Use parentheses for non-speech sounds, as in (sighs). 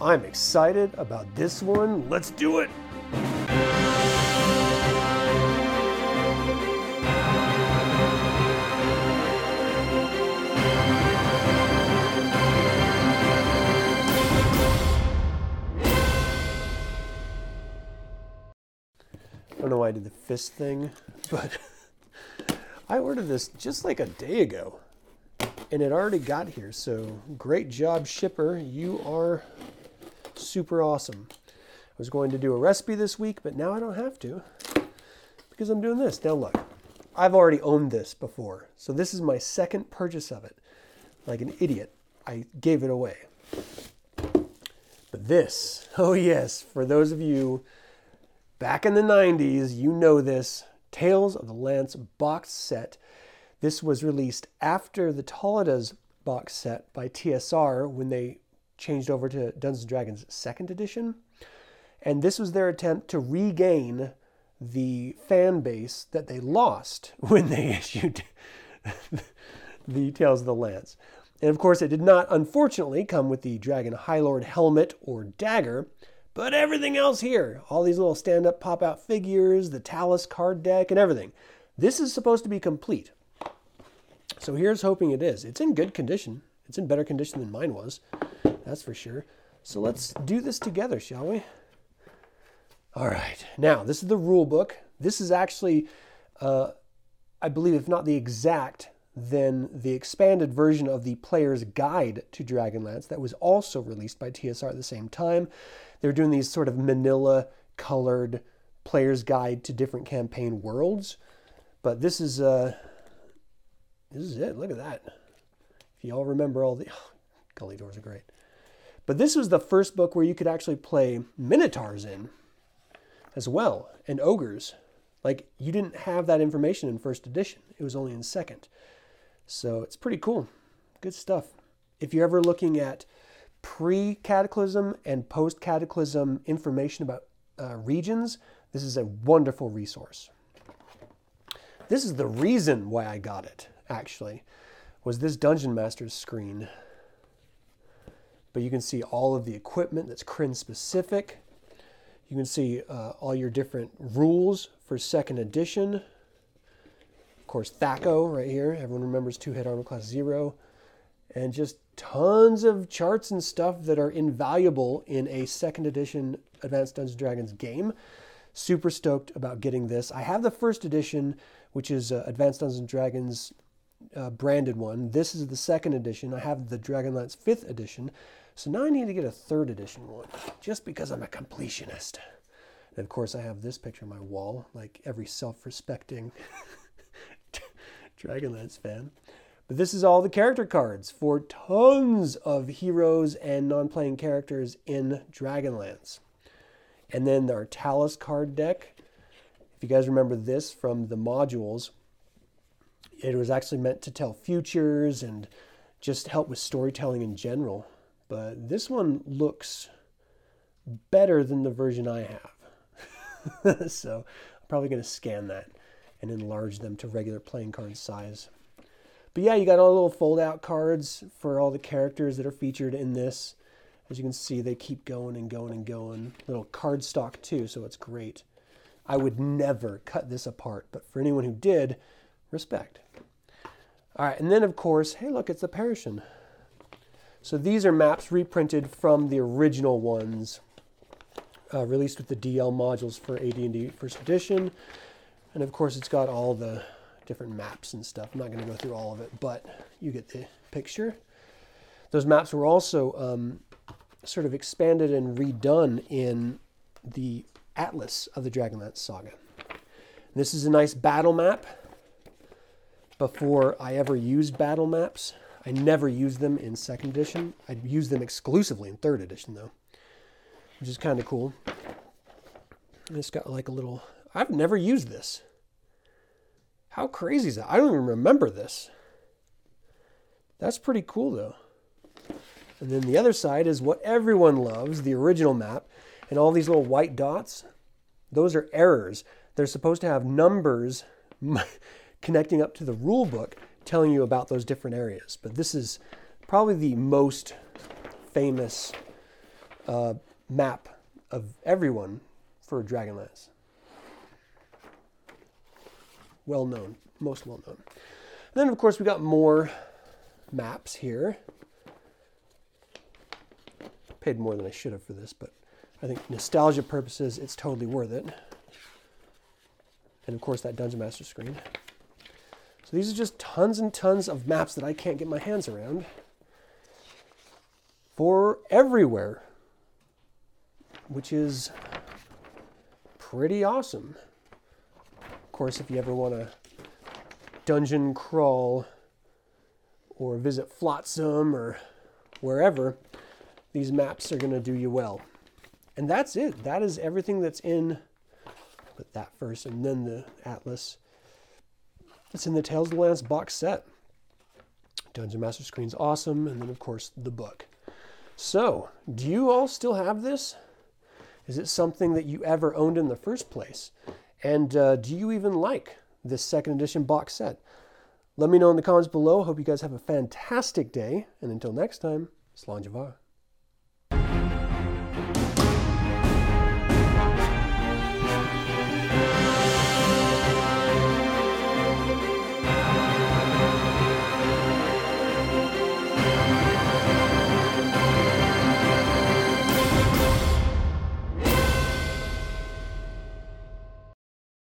I'm excited about this one. Let's do it! I don't know why I did the fist thing, (laughs) but I ordered this just like a day ago and it already got here. So great job, shipper. You are super awesome. I was going to do a recipe this week, but now I don't have to because I'm doing this. Now look, I've already owned this before. So this is my second purchase of it. Like an idiot, I gave it away. But this, (laughs) oh yes, for those of you back in the 90s, you know this Tales of the Lance box set. This was released after the Taladas box set by TSR when they changed over to Dungeons and Dragons second edition. And this was their attempt to regain the fan base that they lost (laughs) when they (laughs) issued the Tales of the Lance. And of course, it did not, unfortunately, come with the Dragon High Lord helmet or dagger, but everything else here all these little stand up pop out figures, the Talis card deck, and everything. This is supposed to be complete. So here's hoping it is. It's in good condition. It's in better condition than mine was. That's for sure. So let's do this together, shall we? All right. Now, this is the rule book. This is actually, uh, I believe, if not the exact, then the expanded version of the player's guide to Dragonlance that was also released by TSR at the same time. They were doing these sort of manila colored player's guide to different campaign worlds. But this is uh, this is it. Look at that. If you all remember all the oh, (sighs) Gully Dwarves are great. But this was the first book where you could actually play Minotaurs in as well and ogres. Like you didn't have that information in first edition. It was only in second. So it's pretty cool. Good stuff. If you're ever looking at pre cataclysm and post cataclysm information about uh, regions, this is a wonderful resource. This is the reason why I got it actually, was this Dungeon Master's screen. But you can see all of the equipment that's Krynn specific. You can see uh, all your different rules for second edition. Of course, THAC0 right here. Everyone remembers to hit armor class zero. And just tons of charts and stuff that are invaluable in a second edition Advanced Dungeons Dragons game. Super stoked about getting this. I have the first edition, which is uh, Advanced Dungeons Dragons uh, branded one. This is the second edition. I have the Dragonlance fifth edition. So now I need to get a third edition one, just because I'm a completionist. And of course, I have this picture on my wall, like every self-respecting (laughs) Dragonlance fan. But this is all the character cards for tons of heroes and non-playing characters in Dragonlance. And then our Talis card deck. If you guys remember this from the modules, it was actually meant to tell futures and just help with storytelling in general. But this one looks better than the version I have. (laughs) so I'm probably going to scan that and enlarge them to regular playing card size. But yeah, you got all the little fold out cards for all the characters that are featured in this. As you can see, they keep going and going and going. Little card stock too, so it's great. I would never cut this apart, but for anyone who did, respect. All right, and then of course, hey, look, it's the Parishen. So these are maps reprinted from the original ones, uh, released with the DL modules for AD&D First Edition. And of course, it's got all the different maps and stuff. I'm not going to go through all of it, but you get the picture. Those maps were also um, sort of expanded and redone in the Atlas of the Dragonlance Saga. This is a nice battle map before I ever used battle maps. I never used them in second edition. I used them exclusively in third edition though, which is kind of cool. it's got like a little, I've never used this. How crazy is that? I don't even remember this. That's pretty cool though. And then the other side is what everyone loves, the original map. And all these little white dots, those are errors. They're supposed to have numbers (laughs) connecting up to the rule book telling you about those different areas. But this is probably the most famous uh, map of everyone for Dragonlance. Well known, most well known. And then, of course, we got more maps here. Paid more than I should have for this, but I think nostalgia purposes, it's totally worth it. And of course, that Dungeon Master screen. So these are just tons and tons of maps that I can't get my hands around for everywhere, which is pretty awesome. Of course, if you ever want to dungeon crawl or visit Flotsam or wherever, these maps are going to do you well. And that's it. That is everything that's in, put that first and then the Atlas. It's in the Tales of the Lance box set. Dungeon Master Screen's awesome. And then, of course, the book. So, do you all still have this? Is it something that you ever owned in the first place? And uh, do you even like this second edition box set? Let me know in the comments below. Hope you guys have a fantastic day. And until next time, Slán